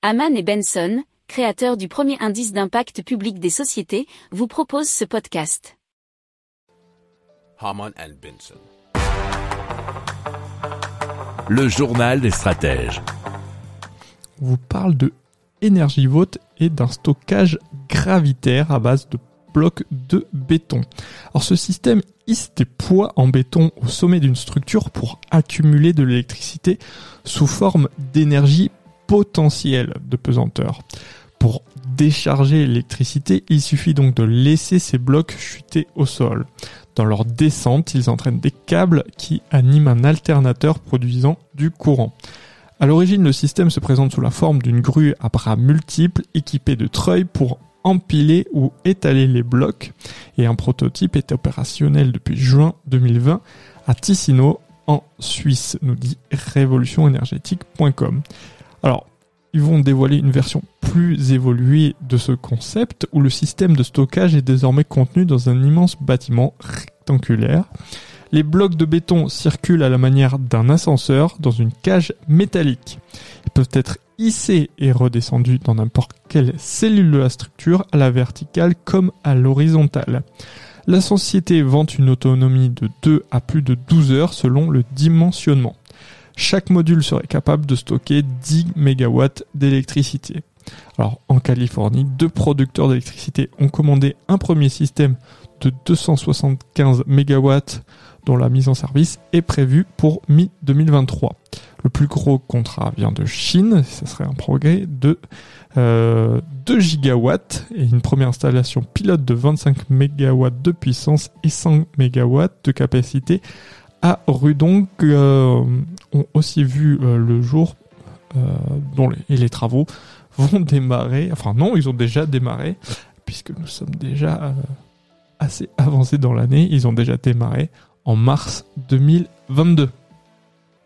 Haman et Benson, créateurs du premier indice d'impact public des sociétés, vous proposent ce podcast. Haman and Benson. Le journal des stratèges. On vous parle de Vote et d'un stockage gravitaire à base de blocs de béton. Alors ce système hisse des poids en béton au sommet d'une structure pour accumuler de l'électricité sous forme d'énergie potentielle de pesanteur. Pour décharger l'électricité, il suffit donc de laisser ces blocs chuter au sol. Dans leur descente, ils entraînent des câbles qui animent un alternateur produisant du courant. À l'origine, le système se présente sous la forme d'une grue à bras multiples équipée de treuils pour empiler ou étaler les blocs et un prototype est opérationnel depuis juin 2020 à Ticino en Suisse, nous dit révolutionénergétique.com. Alors, ils vont dévoiler une version plus évoluée de ce concept où le système de stockage est désormais contenu dans un immense bâtiment rectangulaire. Les blocs de béton circulent à la manière d'un ascenseur dans une cage métallique. Ils peuvent être hissés et redescendus dans n'importe quelle cellule de la structure, à la verticale comme à l'horizontale. La société vante une autonomie de 2 à plus de 12 heures selon le dimensionnement. Chaque module serait capable de stocker 10 MW d'électricité. Alors en Californie, deux producteurs d'électricité ont commandé un premier système de 275 MW dont la mise en service est prévue pour mi-2023. Le plus gros contrat vient de Chine, ce serait un progrès de 2 euh, gigawatts et une première installation pilote de 25 MW de puissance et 100 MW de capacité à Rudong euh, ont aussi vu euh, le jour dont les, et les travaux vont démarrer. Enfin non, ils ont déjà démarré puisque nous sommes déjà assez avancés dans l'année. Ils ont déjà démarré en mars 2022.